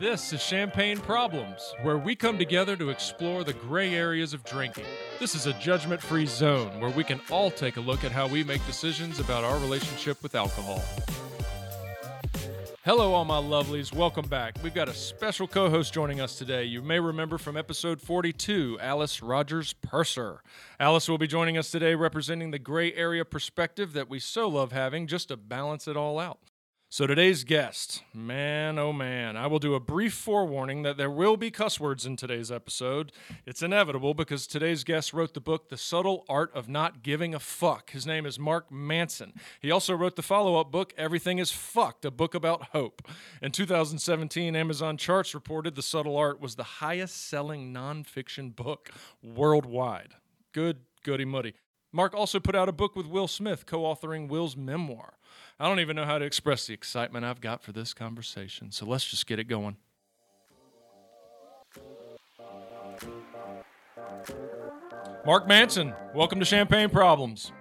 This is Champagne Problems, where we come together to explore the gray areas of drinking. This is a judgment free zone where we can all take a look at how we make decisions about our relationship with alcohol. Hello, all my lovelies. Welcome back. We've got a special co host joining us today. You may remember from episode 42, Alice Rogers Purser. Alice will be joining us today representing the gray area perspective that we so love having just to balance it all out. So, today's guest, man, oh man, I will do a brief forewarning that there will be cuss words in today's episode. It's inevitable because today's guest wrote the book, The Subtle Art of Not Giving a Fuck. His name is Mark Manson. He also wrote the follow up book, Everything is Fucked, a book about hope. In 2017, Amazon Charts reported The Subtle Art was the highest selling nonfiction book worldwide. Good, goody muddy. Mark also put out a book with Will Smith, co authoring Will's memoir. I don't even know how to express the excitement I've got for this conversation. So let's just get it going. Mark Manson, welcome to Champagne Problems.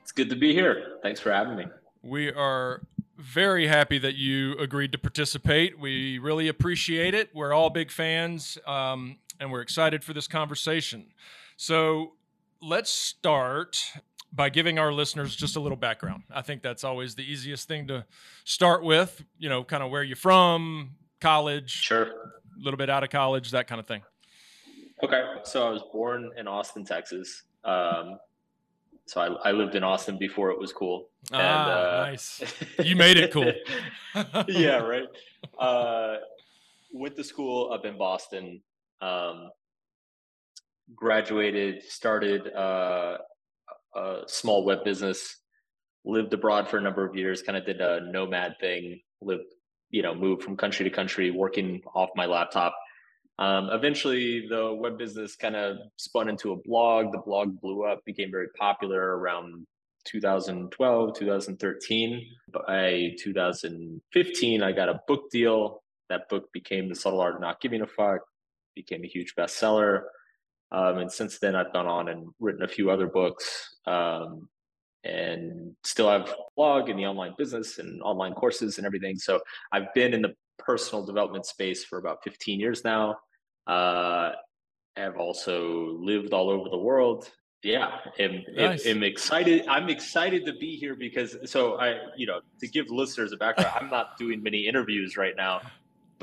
It's good to be here. Thanks for having me. We are very happy that you agreed to participate. We really appreciate it. We're all big fans, um, and we're excited for this conversation. So let's start by giving our listeners just a little background. I think that's always the easiest thing to start with, you know, kind of where you're from, college, sure, a little bit out of college, that kind of thing. Okay. So I was born in Austin, Texas. Um, so I, I, lived in Austin before it was cool. Ah, uh, nice. You made it cool. yeah, right. Uh, went to school up in Boston. Um, graduated, started uh, a small web business, lived abroad for a number of years, kind of did a nomad thing, lived, you know, moved from country to country, working off my laptop. Um, eventually, the web business kind of spun into a blog. The blog blew up, became very popular around 2012, 2013. By 2015, I got a book deal. That book became The Subtle Art of Not Giving a Fuck, became a huge bestseller. Um, and since then, I've gone on and written a few other books um, and still have blog in the online business and online courses and everything. So I've been in the personal development space for about 15 years now. Uh, I've also lived all over the world. Yeah, am, nice. am, am excited. I'm excited to be here because so I, you know, to give listeners a background, I'm not doing many interviews right now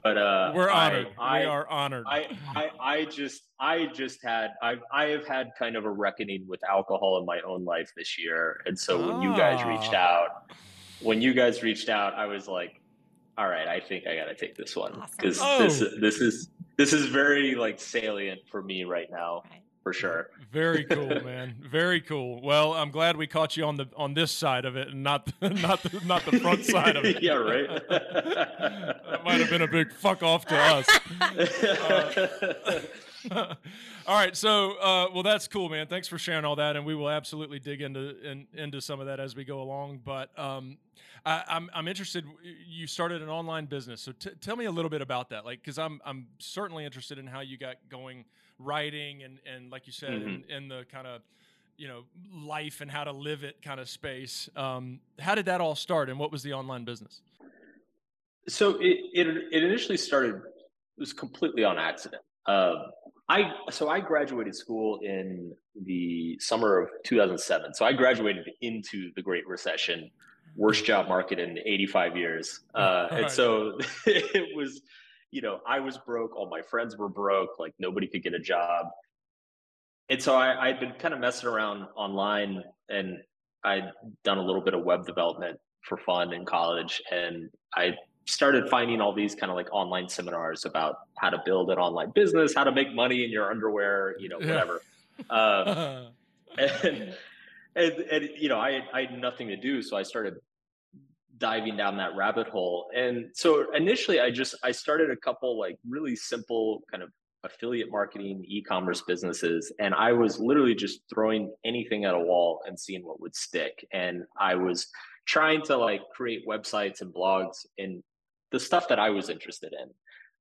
but uh, we're honored. I, we are honored. I, I, I just, I just had, I, I have had kind of a reckoning with alcohol in my own life this year, and so when you guys reached ah. out, when you guys reached out, I was like, all right, I think I got to take this one because awesome. oh. this, this is, this is very like salient for me right now. Right for sure. Very cool, man. Very cool. Well, I'm glad we caught you on the on this side of it and not not the, not the front side of it. yeah, right. that might have been a big fuck off to us. Uh, all right, so uh, well, that's cool, man. Thanks for sharing all that, and we will absolutely dig into in, into some of that as we go along. But um, I, am I'm, I'm interested. You started an online business, so t- tell me a little bit about that, like because I'm I'm certainly interested in how you got going writing and and like you said mm-hmm. in, in, the kind of you know life and how to live it kind of space um, how did that all start and what was the online business so it it, it initially started it was completely on accident um, i so i graduated school in the summer of 2007 so i graduated into the great recession worst job market in 85 years uh, and so it was you know, I was broke, all my friends were broke, like nobody could get a job. And so I, I'd been kind of messing around online and I'd done a little bit of web development for fun in college. And I started finding all these kind of like online seminars about how to build an online business, how to make money in your underwear, you know, whatever. um, and, and, and, you know, I, I had nothing to do. So I started diving down that rabbit hole. And so initially I just I started a couple like really simple kind of affiliate marketing e-commerce businesses and I was literally just throwing anything at a wall and seeing what would stick. And I was trying to like create websites and blogs in the stuff that I was interested in.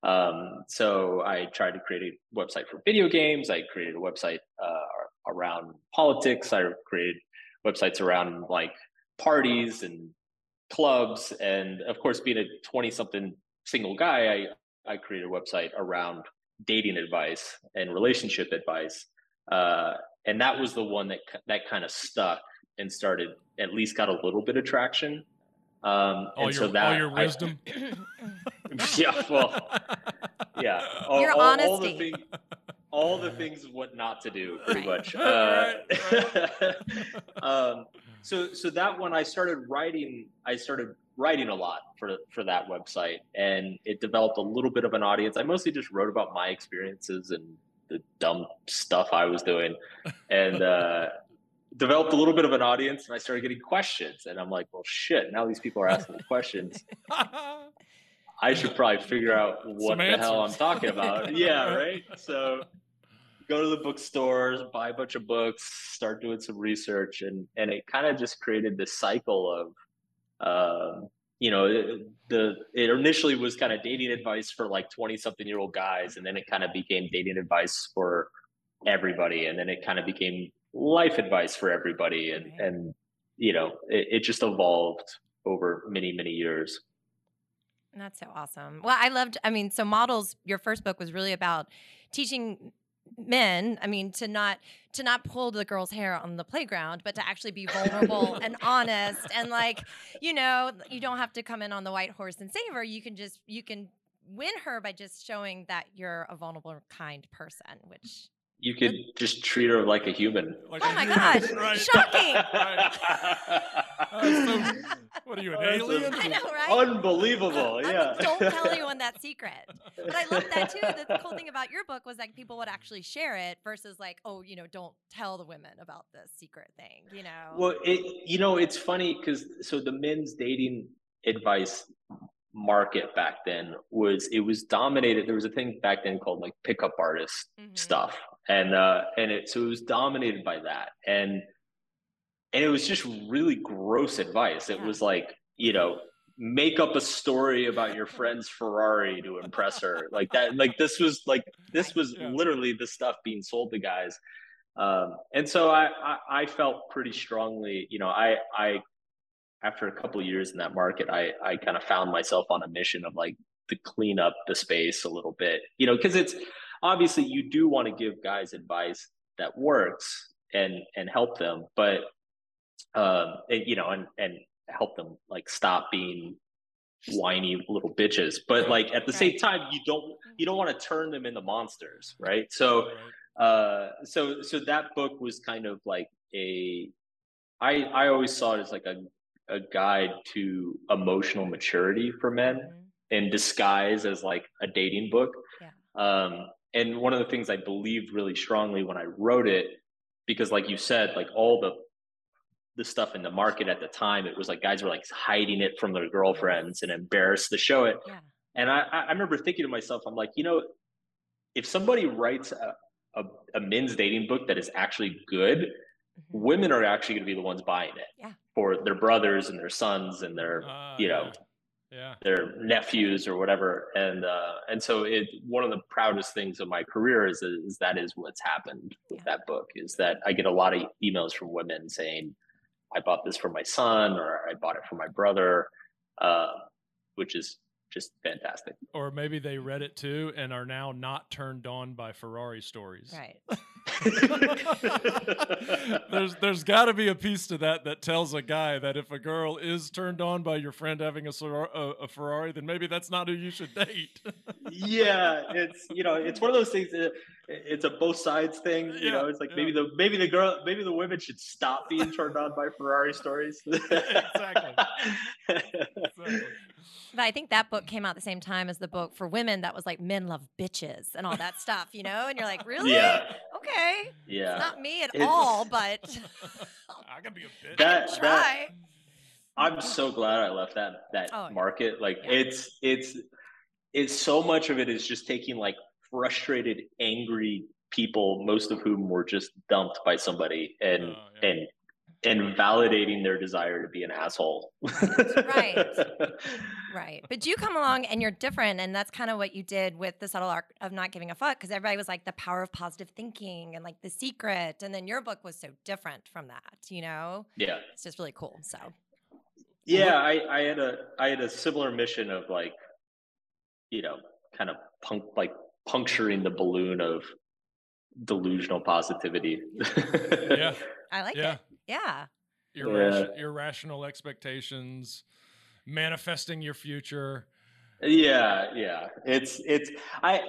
Um, so I tried to create a website for video games. I created a website uh, around politics. I created websites around like parties and clubs, and of course, being a twenty something single guy, I I created a website around dating advice and relationship advice, uh, and that was the one that that kind of stuck and started at least got a little bit of traction. Um, all and your, so that all your I- wisdom. yeah, well, yeah, all, Your all- all the honesty. thing- all the things what not to do, pretty much. Uh, um, so, so that when I started writing, I started writing a lot for for that website, and it developed a little bit of an audience. I mostly just wrote about my experiences and the dumb stuff I was doing, and uh, developed a little bit of an audience. And I started getting questions, and I'm like, well, shit! Now these people are asking me questions. I should probably figure out what Some the hell I'm talking about. Yeah, right. So go to the bookstores, buy a bunch of books, start doing some research, and and it kind of just created this cycle of, um, you know, the it initially was kind of dating advice for like twenty something year old guys, and then it kind of became dating advice for everybody, and then it kind of became life advice for everybody, and Right. and you know, it, it just evolved over many many years. That's so awesome. Well, I loved, I mean, so models, your first book was really about teaching men, I mean, to not to not pull the girl's hair on the playground, but to actually be vulnerable and honest and like, you know, you don't have to come in on the white horse and save her. You can just you can win her by just showing that you're a vulnerable, kind person, which You could just treat her like a human. Like Oh a my human, gosh, right. shocking. Oh, so- what are you, an That's alien? I know, right? Unbelievable. I'm Yeah. like, don't tell anyone that secret. But I love that too. The cool thing about your book was that people would actually share it versus like, oh, you know, don't tell the women about this secret thing, you know? Well, it, you know, it's funny because so the men's dating advice market back then was it was dominated. There was a thing back then called like pickup artist Mhm. stuff, and uh, and it so it was dominated by that, and and it was just really gross advice. It was like you know make up a story about your friend's Ferrari to impress her, like that. Like this was like this was literally the stuff being sold to guys. Um, and so I, I I felt pretty strongly, you know, I I after a couple of years in that market, I I kind of found myself on a mission of like to clean up the space a little bit, you know, because it's obviously you do want to give guys advice that works and and help them, but um, and, you know, and and help them like stop being whiny little bitches. But like at the same time, you don't you don't want to turn them into monsters, right? So uh so so that book was kind of like a i i always saw it as like a a guide to emotional maturity for men Mhm. in disguise as like a dating book Yeah. um and one of the things i believed really strongly when i wrote it because like you said like all the the stuff in the market at the time it was like guys were like hiding it from their girlfriends and embarrassed to show it Yeah. and I, I I remember thinking to myself, I'm like, you know, if somebody writes a, a, a men's dating book that is actually good, Mhm. women are actually going to be the ones buying it Yeah. for their brothers and their sons and their, Ah, you know, yeah. Yeah. their nephews or whatever. And uh, and so it one of the proudest things of my career is is that is what's happened with Yeah. that book is that I get a lot of emails from women saying, I bought this for my son or I bought it for my brother, uh, which is just fantastic. Or maybe they read it too and are now not turned on by Ferrari stories. Right. there's there's got to be a piece to that that tells a guy that if a girl is turned on by your friend having a, a, a Ferrari, then maybe that's not who you should date. yeah it's you know it's one of those things that it's a both sides thing you Yeah, know it's like yeah. maybe the maybe the girl maybe the women should stop being turned on by ferrari stories exactly. Exactly. But I think that book came out the same time as the book for women that was like men love bitches and all that stuff, you know? And you're like, really? yeah Okay. yeah Not me at It's- all, but I can be a bitch. That- I can try. i'm so glad i left that that Oh, market like Yeah. it's it's it's so much of it is just taking like frustrated angry people most of whom were just dumped by somebody and Oh, yeah. and and validating their desire to be an asshole Right. Right. But you come along and you're different. And that's kind of what you did with the subtle art of not giving a fuck because everybody was like the power of positive thinking and like the secret. And then your book was so different from that, you know? yeah It's just really cool. So Yeah, I, I had a I had a similar mission of like, you know, kind of punk like puncturing the balloon of delusional positivity. yeah, I like yeah. it. Yeah. Irration- irrational expectations, manifesting your future. Yeah, yeah. It's it's I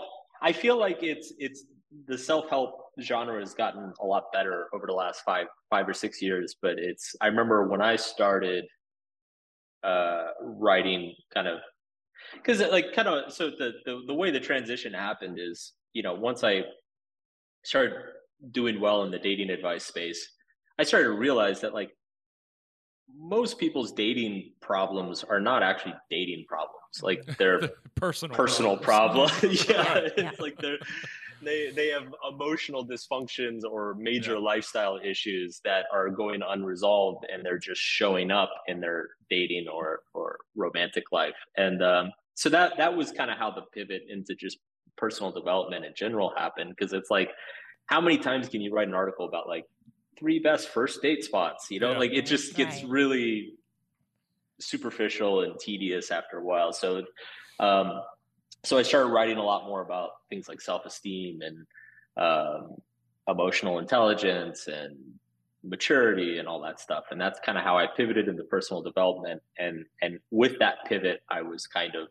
I feel like it's it's the self-help genre has gotten a lot better over the last five five or six years, but it's I remember when I started uh writing kind of because like kind of so the, the the way the transition happened is you know once I started doing well in the dating advice space, I started to realize that like most people's dating problems are not actually dating problems. Like they're personal personal problems. problem. yeah, Right. it's Yeah. like they're they they have emotional dysfunctions or major Yeah. lifestyle issues that are going unresolved, and they're just showing up in their dating or or romantic life. And um, so that that was kind of how the pivot into just personal development in general happened because it's like how many times can you write an article about like three best first date spots you know Yeah. like it just gets Right. really superficial and tedious after a while so um so i started writing a lot more about things like self-esteem and um emotional intelligence and maturity and all that stuff and that's kind of how i pivoted into personal development and and with that pivot i was kind of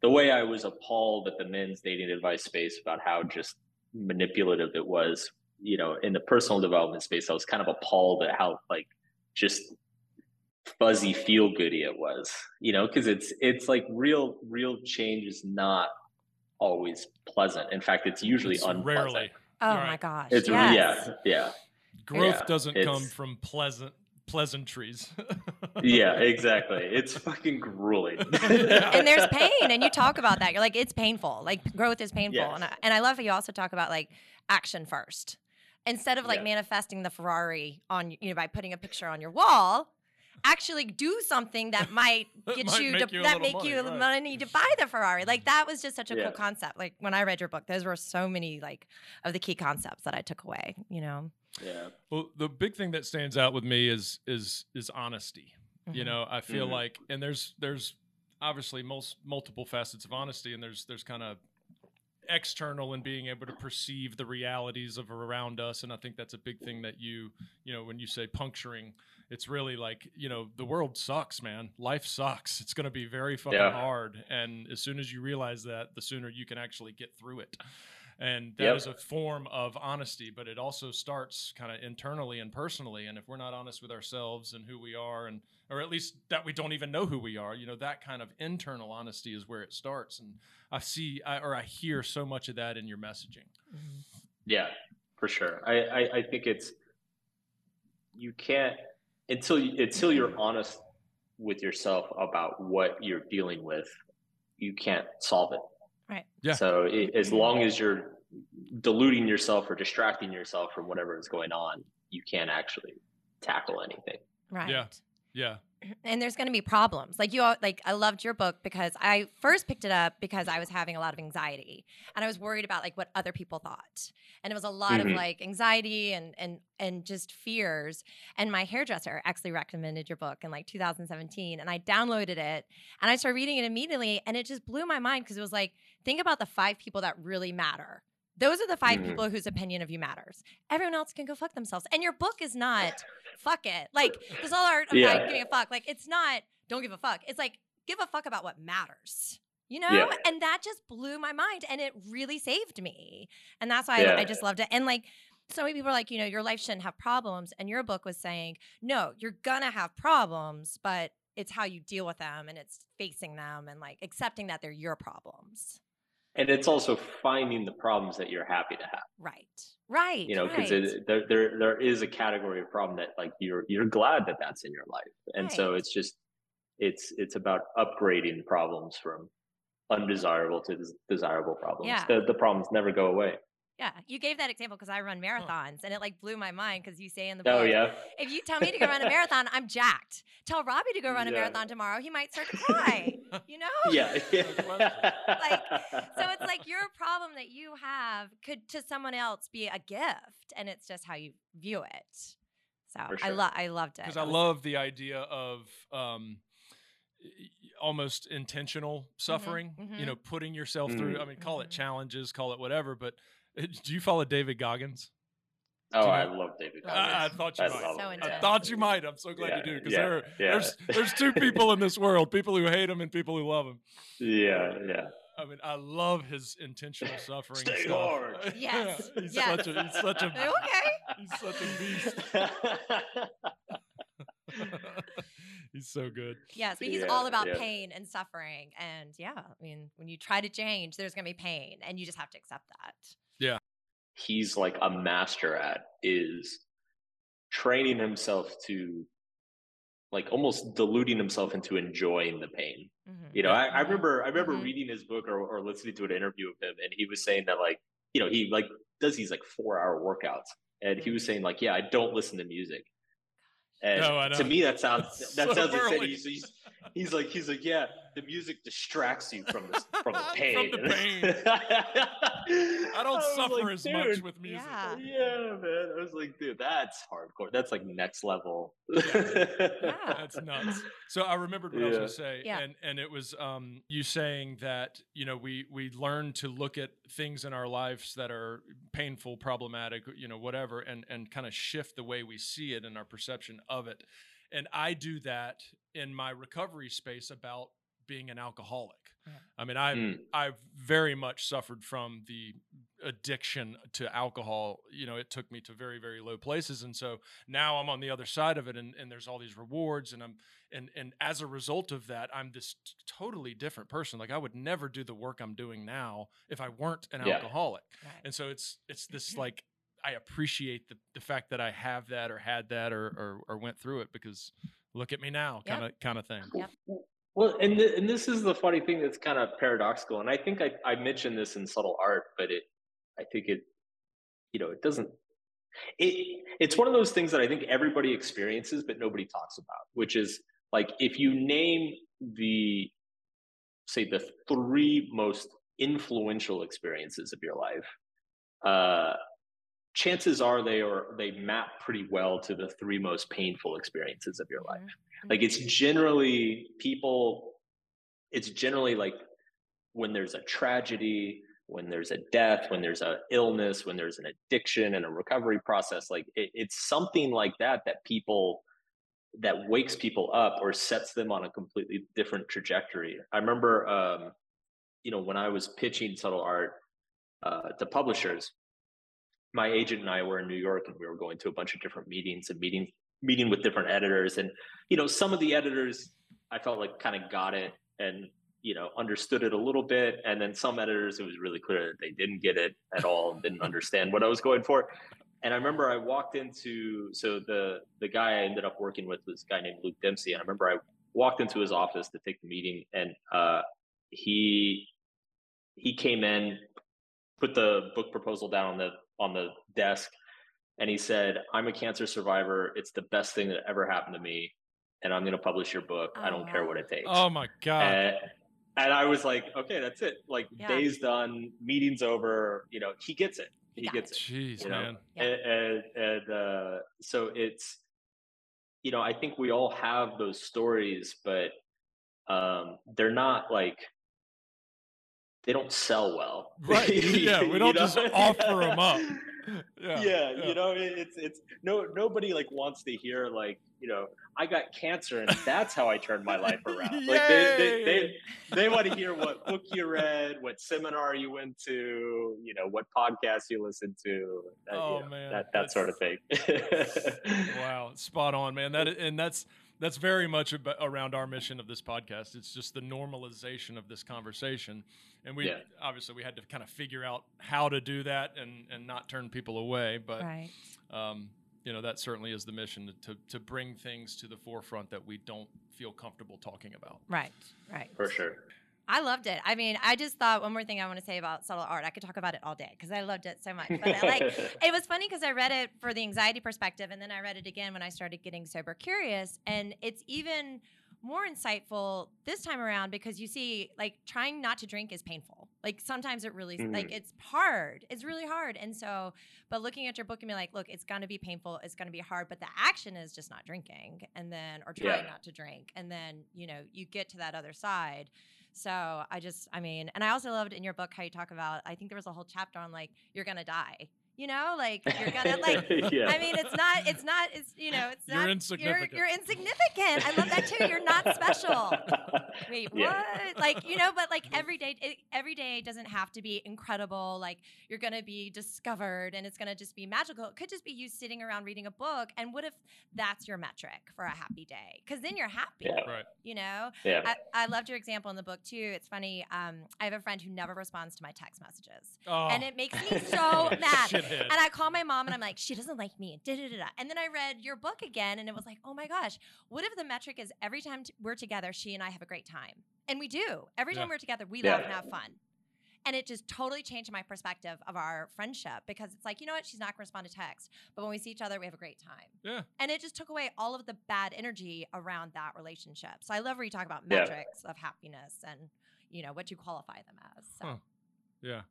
the way i was appalled at the men's dating advice space about how just manipulative it was you know in the personal development space i was kind of appalled at how like just fuzzy feel goody it was you know because it's it's like real real change is not always pleasant in fact it's usually It's unpleasant rarely. Oh Right. my gosh. it's yes. yeah yeah Growth Yeah, doesn't come from pleasant pleasantries. yeah exactly it's fucking grueling and there's pain and you talk about that you're like it's painful like growth is painful Yes. and, I, and i love how you also talk about like action first instead of like Yeah. manifesting the ferrari on you know by putting a picture on your wall actually do something that might get Might you make to you that little make you money, the right. money to buy the ferrari like that was just such a Yeah. cool concept like when i read your book those were so many like of the key concepts that i took away you know yeah well, the big thing that stands out with me is is is honesty. You Mhm. know, I feel Mhm. like, and there's there's obviously most multiple facets of honesty, and there's there's kind of external and being able to perceive the realities of around us and i think that's a big thing that you you know when you say puncturing it's really like you know the world sucks man. Life sucks. It's going to be very fucking Yeah. hard and as soon as you realize that the sooner you can actually get through it and that is Yep. a form of honesty but it also starts kind of internally and personally and if we're not honest with ourselves and who we are and or at least that we don't even know who we are you know that kind of internal honesty is where it starts and i see I, or i hear so much of that in your messaging Mhm. Yeah, for sure. I, I, I think it's you can't until you, until you're honest with yourself about what you're dealing with, you can't solve it. Right. Yeah. So i as long as you're deluding yourself or distracting yourself from whatever is going on, you can't actually tackle anything. right Yeah. yeah and there's going to be problems like you all like i loved your book because i first picked it up because i was having a lot of anxiety and i was worried about like what other people thought and it was a lot of Mhm. like anxiety and and and just fears and my hairdresser actually recommended your book in like 2017 and i downloaded it and i started reading it immediately and it just blew my mind because it was like think about the five people that really matter those are the 5 Mhm. people whose opinion of you matters everyone else can go fuck themselves and your book is not fuck it like this subtle art of Yeah. not giving a fuck. Like it's not don't give a fuck. It's like give a fuck about what matters. You know? Yeah. And that just blew my mind and it really saved me. And that's why Yeah. I, I just loved it. And like so many people are like, you know, your life shouldn't have problems. And your book was saying, no, you're gonna have problems, but it's how you deal with them and it's facing them and like accepting that they're your problems. And it's also finding the problems that you're happy to have. Right. Right. you know because right. there, there there is a category of problem that like you're you're glad that that's in your life and so it's just it's it's about upgrading problems from undesirable to des- desirable problems Yeah. the, the problems never go away Yeah, you gave that example because I run marathons, and it like blew my mind because you say in the oh, book, oh yeah if you tell me to go run a marathon, I'm jacked. Tell Robbie to go run a Yeah. marathon tomorrow, he might start to cry. you know? yeah, yeah. Like, So it's like your problem that you have could to someone else be a gift, and it's just how you view it. So For I love I loved it. because I love the idea of um, y- y- almost intentional suffering. You mhm. know, putting yourself through. Mm. I mean, call it Mhm. challenges, call it whatever. But uh, do you follow David Goggins? Oh, you I love David. I, I thought you I might. love So him. I thought you might. I'm so glad Yeah, you do because yeah, there, yeah. there's there's two people in this world: people who hate him and people who love him. Yeah, yeah. I mean, I love his intentional suffering. Stay stuff. hard. Yes, he's yes. such a he's such a okay. he's such a beast. he's so good. Yes, but he's Yeah, all about yeah. pain and suffering. And yeah, I mean, when you try to change, there's gonna be pain, and you just have to accept that. He's like a master at is training himself to like almost deluding himself into enjoying the pain. Mhm. You know, I, I remember I remember Mhm. reading his book or, or listening to an interview of him, and he was saying that like you know he like does these like four hour workouts, and he was saying like yeah I don't listen to music. And No, to me that sounds that So sounds insane. He's, he's, he's like he's like yeah the music distracts you from the from the From pain. the pain. I don't was suffer like, as much with music. Yeah. yeah, man. I was like, dude, that's hardcore. That's like next level. Yeah, That's nuts. So I remembered what I was going to say, Yeah. and and it was um, you saying that you know we we learn to look at things in our lives that are painful, problematic, you know, whatever, and and kind of shift the way we see it and our perception of it. And I do that in my recovery space about being an alcoholic. Yeah. I mean, I Mm. I've very much suffered from the addiction to alcohol. You know, it took me to very very low places, and so now I'm on the other side of it, and, and there's all these rewards, and I'm and and as a result of that, I'm this t- totally different person. Like I would never do the work I'm doing now if I weren't an Yeah. alcoholic. Right. And so it's it's this like I appreciate the the fact that I have that or had that or or, or went through it because look at me now, kind of kind of thing. Yep. Well, and th- and this is the funny thing that's kind of paradoxical, and I think I, I mentioned this in subtle art, but it I think it you know it doesn't it it's one of those things that I think everybody experiences but nobody talks about, which is like if you name the say the three most influential experiences of your life, uh, chances are they are they map pretty well to the three most painful experiences of your life Mhm. Like it's generally people it's generally like when there's a tragedy when there's a death when there's a illness when there's an addiction and a recovery process like it, it's something like that that people that wakes people up or sets them on a completely different trajectory. I remember um you know when i was pitching subtle art uh, to publishers my agent and i were in new york and we were going to a bunch of different meetings and meeting meeting with different editors. And you know some of the editors i felt like kind of got it and you know understood it a little bit. And then some editors it was really clear that they didn't get it at all and didn't understand what i was going for. And i remember i walked into so the the guy i ended up working with was a guy named luke dempsey. And i remember i walked into his office to take the meeting and uh he he came in put the book proposal down on the on the desk and he said i'm a cancer survivor it's the best thing that ever happened to me and i'm going to publish your book i don't care what it takes Oh my god. and, and i was like okay that's it like Yeah. day's done meeting's over you know he gets it He he, gets it Jeez, you know? man. Yeah. and and, uh, so it's you know i think we all have those stories but um they're not like they don't sell well Right. Yeah, we You don't know? just offer them up. Yeah. yeah, you know it- it's it's no nobody like wants to hear like you know i got cancer and that's how i turned my life around like they they, they, they want to hear what book you read what seminar you went to you know what podcast you listened to uh, you Oh, know, man, that, that sort of thing wow, spot on, man. That and that's that's very much around our mission of this podcast. It's just the normalization of this conversation, and we Yeah. obviously we had to kind of figure out how to do that and and not turn people away. But Right. um, you know that certainly is the mission to to bring things to the forefront that we don't feel comfortable talking about. Right. Right. for sure I loved it. I mean, I just thought one more thing I want to say about subtle art. I could talk about it all day because I loved it so much. But I, like, it was funny because I read it for the anxiety perspective, and then I read it again when I started getting sober curious. And it's even more insightful this time around because you see like trying not to drink is painful. Like sometimes it really like Mhm. it's hard. It's really hard. And so but looking at your book and be like look it's going to be painful. It's going to be hard. But the action is just not drinking and then or trying Yeah. not to drink. And then you know you get to that other side. So i just i mean and i also loved in your book how you talk about i think there was a whole chapter on like you're going to die you know like you're going to like yeah. I mean, it's not. It's not. It's you know. It's You're not. insignificant. You're, you're insignificant. I love that too. You're not special. Wait, what? Yeah. Like you know, but like every day, it, every day doesn't have to be incredible. Like you're gonna be discovered, and it's gonna just be magical. It could just be you sitting around reading a book. And what if that's your metric for a happy day? Because then you're happy. Yeah. Right. You know. yeah. I, I loved your example in the book too. It's funny. Um, I have a friend who never responds to my text messages Oh. and it makes me so mad. Shithead. And I call my mom and I'm like, she doesn't like me. Da, da, da, da. And then I read your book again and it was like, oh my gosh, what if the metric is every time t- we're together, she and I have a great time? And we do. Every time Yeah. we're together, we Yeah. laugh and have fun. And it just totally changed my perspective of our friendship because it's like, you know what? She's not going to respond to text. But when we see each other, we have a great time. yeah. And it just took away all of the bad energy around that relationship. So I love where you talk about Yeah. metrics of happiness and, you know, what you qualify them as. So Huh. Yeah.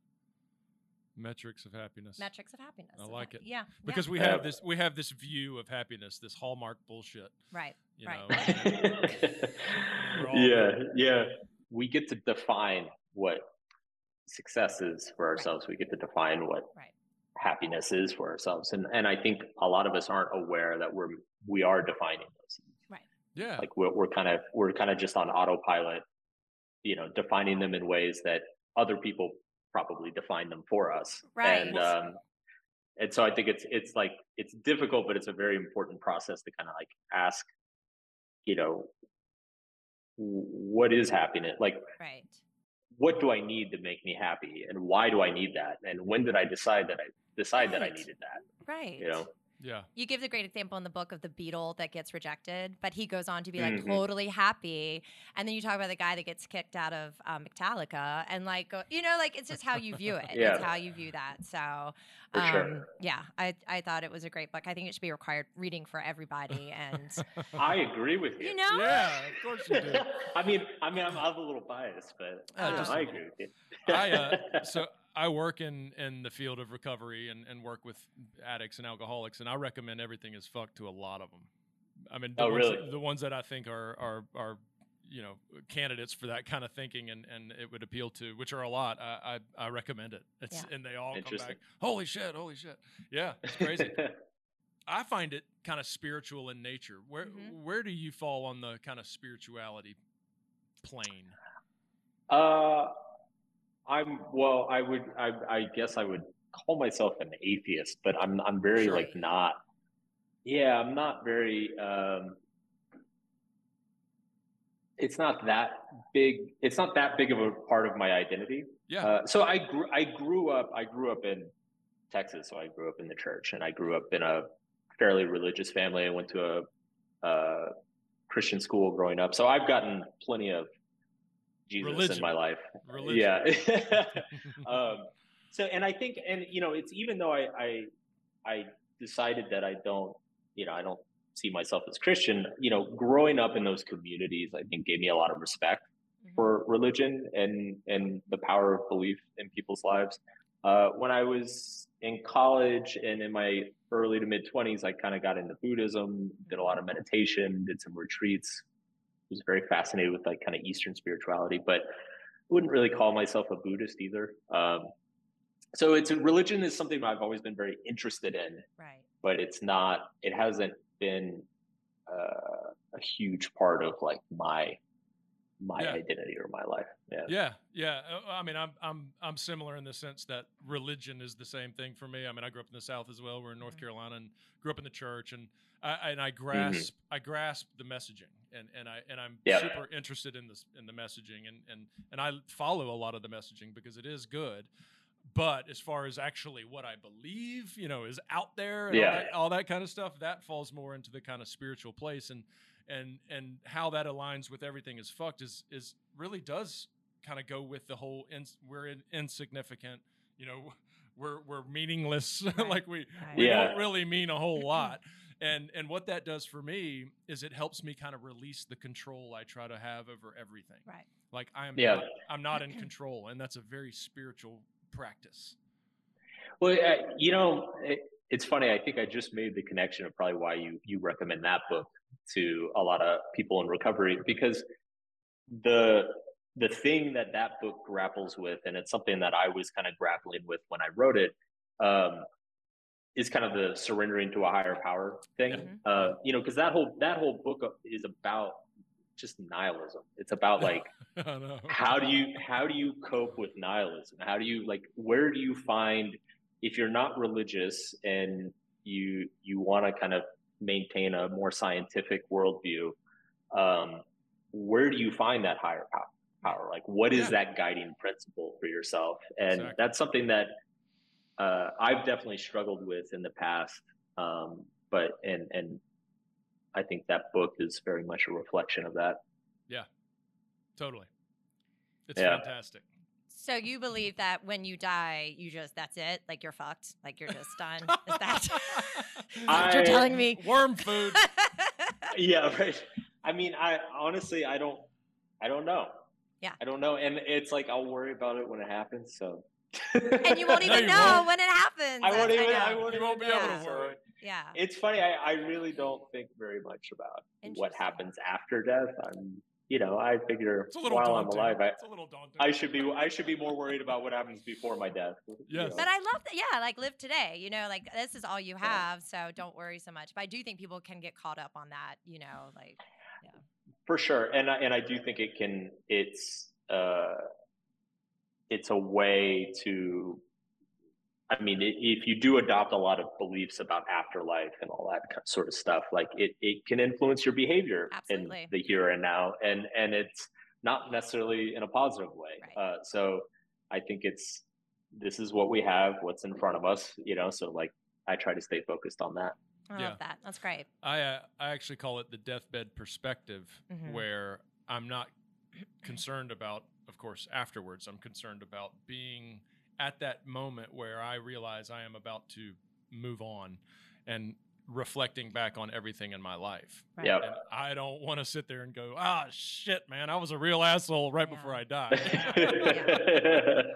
Metrics of happiness. metrics of happiness. I of like it. Yeah. because yeah, we have this we have this view of happiness, this hallmark bullshit. right. You Right. know. Yeah, there. yeah. We get to define what success is for ourselves. We get to define what Right. happiness is for ourselves, and and I think a lot of us aren't aware that we're we are defining those. Right. Yeah. Like we're we're kind of we're kind of just on autopilot, you know, defining them in ways that other people probably define them for us. Right. And um, and so I think it's it's like it's difficult, but it's a very important process to kind of like ask, you know, what is happiness? Like, Right. what do I need to make me happy, and why do I need that, and when did I decide that I decide that I needed that? Right. You know, yeah. You give the great example in the book of the Beatle that gets rejected, but he goes on to be like Mhm. totally happy. And then you talk about the guy that gets kicked out of um, Metallica, and like go, you know, like it's just how you view it. It's Yeah. how you view that. So, um, sure. yeah, I I thought it was a great book. I think it should be required reading for everybody. And I agree with you. you know, Yeah, of course you do. I mean, I mean, I'm, I'm a little biased, but Oh, you know, just a I little. agree with you. I uh, so I work in in the field of recovery and, and work with addicts and alcoholics, and I recommend everything is fucked to a lot of them. I mean, the, Oh, ones, really? that, the ones that I think are are are you know candidates for that kind of thinking and, and it would appeal to, which are a lot. I I, I recommend it. It's Yeah. and they all come Interesting. back. Holy shit! Holy shit! Yeah, it's crazy. I find it kind of spiritual in nature. Where Mhm. where do you fall on the kind of spirituality plane? uh, I'm well. I would. I, I guess I would call myself an atheist, but I'm. I'm very Sure. like not. Yeah, I'm not very. Um, it's not that big. It's not that big of a part of my identity. Yeah, Uh, so I grew. I grew up. I grew up in Texas, so I grew up in the church, and I grew up in a fairly religious family. I went to a, a Christian school growing up, so I've gotten plenty of Jesus Religion. in my life. religion. Yeah. um, so, and I think, and you know, it's even though I, I, I decided that I don't, you know, I don't see myself as Christian. You know, growing up in those communities, I think gave me a lot of respect Mhm. for religion and and the power of belief in people's lives. Uh, when I was in college and in my early to mid twenties, I kind of got into Buddhism, did a lot of meditation, did some retreats. Was very fascinated with like kind of Eastern spirituality, but I wouldn't really call myself a Buddhist either. Um, so it's religion is something I've always been very interested in, right. but it's not. It hasn't been uh, a huge part of like my my Yeah. identity or my life. Yeah. Yeah, yeah. Uh, I mean, I'm I'm I'm similar in the sense that religion is the same thing for me. I mean, I grew up in the South as well. We're in North Mhm. Carolina and grew up in the church, and I and Mm-hmm. I grasp I grasp the messaging, and and I and I'm Yeah. super interested in this in the messaging, and and and I follow a lot of the messaging because it is good. But as far as actually what I believe, you know, is out there, and all, Yeah. that, all that kind of stuff, that falls more into the kind of spiritual place, and and and how that aligns with everything is fucked is is really does kind of go with the whole ins- we're in, insignificant you know we're we're meaningless like we we Yeah. don't really mean a whole lot and and what that does for me is it helps me kind of release the control I try to have over everything. Right. Like I am Yeah. not, I'm not in control, and that's a very spiritual practice. Well, uh, you know, it, it's funny. I think I just made the connection of probably why you you recommend that book to a lot of people in recovery because the the thing that that book grapples with, and it's something that I was kind of grappling with when I wrote it, um, is kind of the surrendering to a higher power thing. Mhm. Uh, you know, because that whole that whole book is about just nihilism. It's about like I know. how do you how do you cope with nihilism how do you like where do you find if you're not religious and you you want to kind of maintain a more scientific worldview um where do you find that higher power, power? like what is Yeah. that guiding principle for yourself and Exactly. that's something that uh i've definitely struggled with in the past um but and and i think that book is very much a reflection of that Yeah, Totally. It's Yeah. fantastic. So you believe that when you die, you just that's it, like you're fucked, like you're just done. Is that what you're telling me? Worm food. yeah right i mean i honestly i don't i don't know Yeah. i don't know and it's like i'll worry about it when it happens so and you won't No, even you know won't. when it happens. i won't even know. i won't, You won't even be able to worry. Yeah. it's funny I, I really don't think very much about what happens after death i'm you know i figure It's a little while daunting. i'm alive I, it's a little daunting. I should be i should be more worried about what happens before my death you know. But I love that. Yeah, like live today. You know, like this is all you Yeah. have, so don't worry so much. But I do think people can get caught up on that. You know, like for sure and I, and I do think it can it's uh it's a way to i mean if you do adopt a lot of beliefs about afterlife and all that sort of stuff like it it can influence your behavior Absolutely. in the here and now and and it's not necessarily in a positive way Right. uh so i think it's this is what we have what's in front of us you know so like i try to stay focused on that I Yeah. love that. That's great. I uh, I actually call it the deathbed perspective, Mhm. where I'm not concerned about, of course, afterwards. I'm concerned about being at that moment where I realize I am about to move on, and reflecting back on everything in my life. Right. Yep. And I don't want to sit there and go, ah, shit, man, I was a real asshole right Yeah. before I died.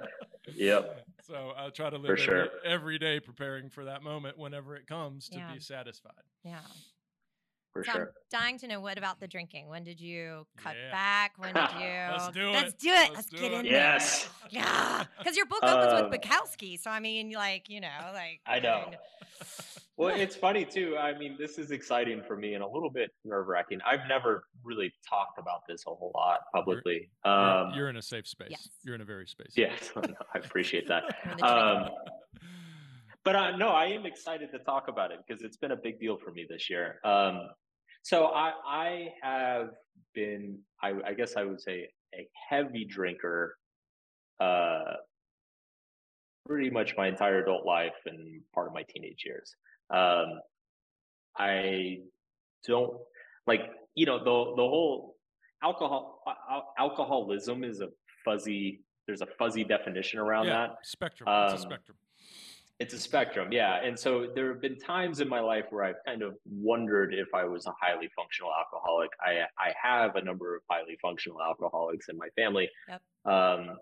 yep So I try to live every, sure. every day preparing for that moment whenever it comes to Yeah. be satisfied. Yeah. For so I'm dying to know what about the drinking? When did you cut Yeah. back? When did you? Let's do it. Let's do it. Let's Let's, do get it. in yes there. Yeah, because your book opens Um, with Bukowski, so I mean, like you know, like I know. mean, Well, it's funny too. I mean, this is exciting for me and a little bit nerve wracking. I've never really talked about this a whole lot publicly. You're- Um, you're in a safe space. yes. You're in a very space. yes, I appreciate that. Um, but uh, no, I am excited to talk about it because it's been a big deal for me this year. Um, so I, I have been, I, I guess I would say, a heavy drinker, uh, pretty much my entire adult life and part of my teenage years. Um, I don't like, you know, the the whole alcohol al- alcoholism is a fuzzy. There's a fuzzy definition around yeah, that spectrum. it's a Um, spectrum. It's a spectrum yeah and so there have been times in my life where i've kind of wondered if i was a highly functional alcoholic i i have a number of highly functional alcoholics in my family Yep. um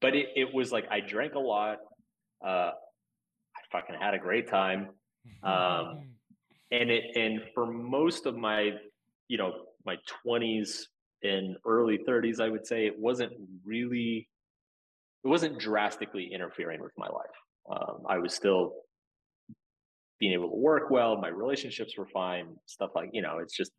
but it, it was like i drank a lot uh i fucking had a great time um, and it and for most of my you know my 20s and early 30s i would say it wasn't really it wasn't drastically interfering with my life um, i was still being able to work well my relationships were fine stuff like you know it's just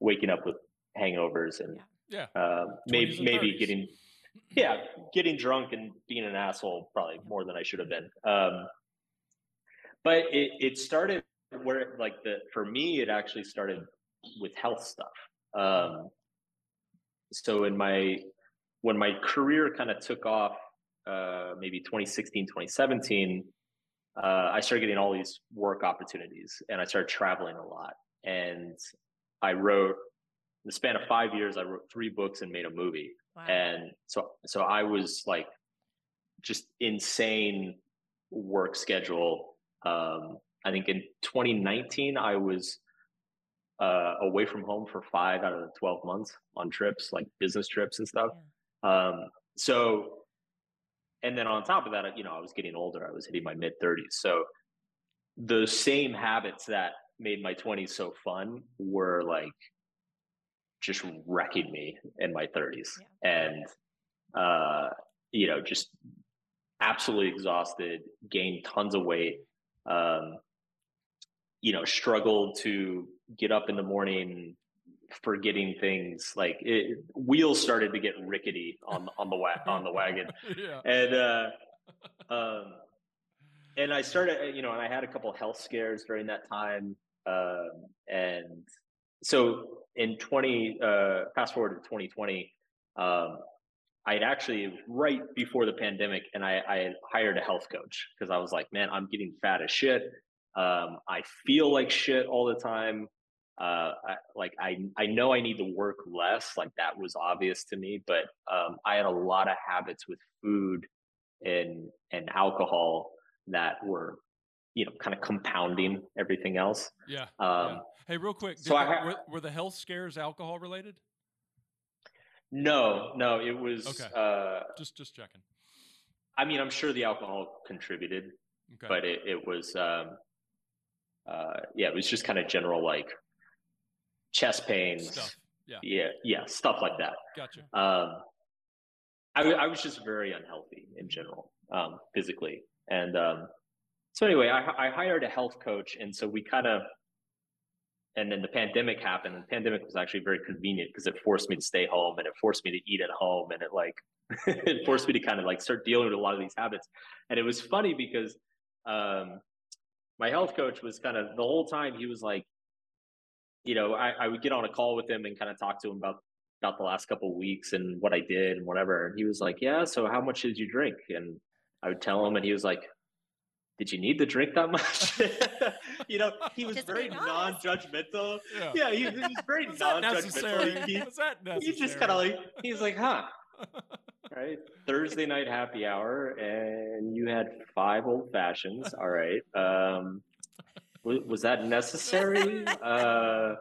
waking up with hangovers and yeah. um, 20s maybe and maybe 30s. getting yeah getting drunk and being an asshole probably more than i should have been. Um, but it, it started where like the for me it actually started with health stuff. Um, so in my when my career kind of took off uh, maybe 2016 2017 uh, i started getting all these work opportunities and i started traveling a lot and i wrote in the span of five years i wrote three books and made a movie wow. and so so i was like just insane work schedule um I think in 2019 I was uh, away from home for five out of the 12 months on trips, like business trips and stuff. Yeah. Um, so, and then on top of that, you know, I was getting older. I was hitting my mid 30s. So the same habits that made my 20s so fun were like just wrecking me in my 30s. Yeah. And, uh, you know, just absolutely exhausted, gained tons of weight, um, you know, struggled to get up in the morning, forgetting things like it, wheels started to get rickety on on the wa- on the wagon, yeah. and uh, um, and I started, you know, and I had a couple health scares during that time, um, and so in twenty, uh, fast forward to twenty twenty. Um, I'd actually right before the pandemic, and I, I hired a health coach because I was like, man, I'm getting fat as shit. Um, I feel like shit all the time. Uh, I, like I, I know I need to work less. Like that was obvious to me, but um, I had a lot of habits with food and and alcohol that were, you know, kind of compounding everything else. Yeah. Um, yeah. Hey, real quick. So I, were, were the health scares alcohol related? No, no, it was okay. Uh, just just checking. I mean, I'm sure the alcohol contributed, okay. but it, it was, um, uh, yeah, it was just kind of general like chest pains. Stuff. Yeah. yeah, yeah, stuff like that. Gotcha. Um, I, I was just very unhealthy in general, um, physically, and um, so anyway, I, I hired a health coach, and so we kind of and then the pandemic happened and the pandemic was actually very convenient because it forced me to stay home and it forced me to eat at home and it like it forced me to kind of like start dealing with a lot of these habits and it was funny because um, my health coach was kind of the whole time he was like you know I, I would get on a call with him and kind of talk to him about about the last couple of weeks and what i did and whatever and he was like yeah so how much did you drink and i would tell him and he was like did you need to drink that much? you know, he was just very non-judgmental. Yeah, yeah he, he, was very was non-judgmental. He, was that necessary? He just kind of like he's like, huh. right, Thursday night happy hour, and you had five old fashions. All right, um, was, was that necessary? Uh,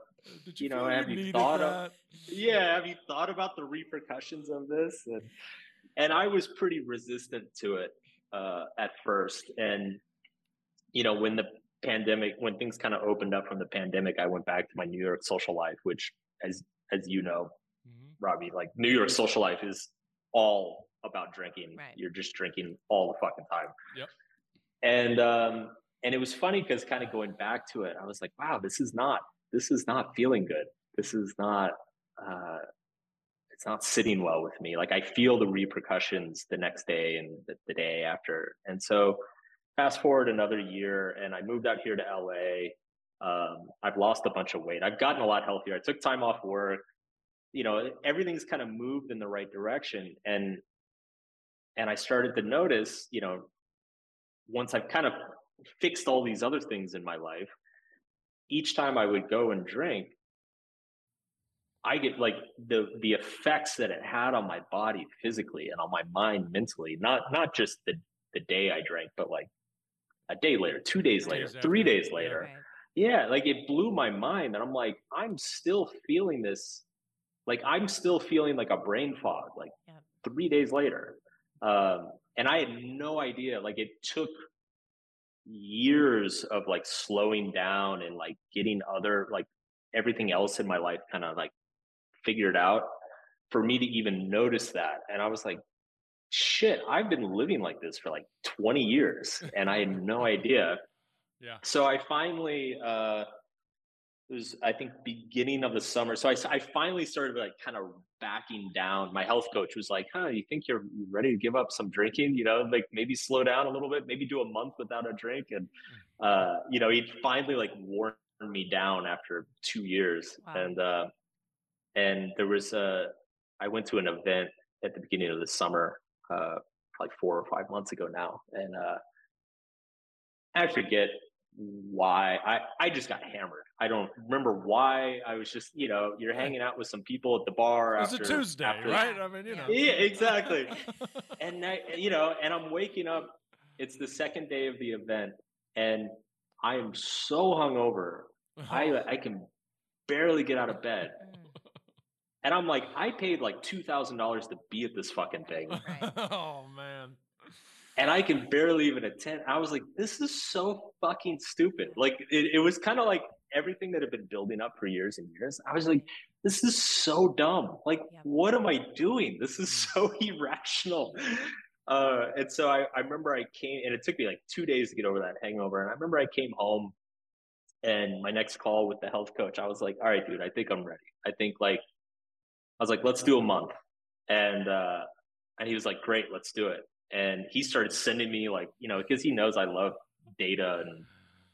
Did you, you know, have you thought that? of? Yeah, have you thought about the repercussions of this? And and I was pretty resistant to it uh, at first. And, you know, when the pandemic, when things kind of opened up from the pandemic, I went back to my New York social life, which, as as you know, mm-hmm. Robbie, like New York social life is all about drinking. Right. You're just drinking all the fucking time. Yep. And um, and it was funny because kind of going back to it, I was like, wow, this is not this is not feeling good. This is not uh, it's not sitting well with me. Like I feel the repercussions the next day and the, the day after. And so fast forward another year and I moved out here to LA. Um, I've lost a bunch of weight. I've gotten a lot healthier. I took time off work. You know, everything's kind of moved in the right direction. And and I started to notice, you know, once I've kind of fixed all these other things in my life, each time I would go and drink, I get like the the effects that it had on my body physically and on my mind mentally. Not not just the the day I drank, but like a day later, two days later, three days later. Yeah, like it blew my mind, and I'm like, I'm still feeling this. Like I'm still feeling like a brain fog. Like three days later, um, and I had no idea. Like it took years of like slowing down and like getting other like everything else in my life kind of like figured out for me to even notice that. And I was like, shit, I've been living like this for like 20 years and I had no idea. Yeah. So I finally, uh, it was, I think, beginning of the summer. So I, I finally started like kind of backing down. My health coach was like, huh, you think you're ready to give up some drinking? You know, like maybe slow down a little bit, maybe do a month without a drink. And, mm. uh, you know, he finally like warned me down after two years. Wow. And, uh, and there was a I went to an event at the beginning of the summer, uh, like four or five months ago now, and uh, I forget why I I just got hammered. I don't remember why. I was just you know you're hanging out with some people at the bar. It was after, a Tuesday, after, right? I mean, you know. Yeah, exactly. and I, you know, and I'm waking up. It's the second day of the event, and I am so hungover. I I can barely get out of bed. And I'm like, I paid like two thousand dollars to be at this fucking thing, Right. oh man. and I can barely even attend. I was like, this is so fucking stupid. Like it, it was kind of like everything that had been building up for years and years. I was like, this is so dumb. Like, Yep. what am I doing? This is so irrational. Uh, and so I, I remember I came, and it took me like two days to get over that hangover. And I remember I came home, and my next call with the health coach, I was like, all right, dude, I think I'm ready. I think like, I was like, let's do a month. And uh, and he was like, great, let's do it. And he started sending me like, you know, because he knows I love data and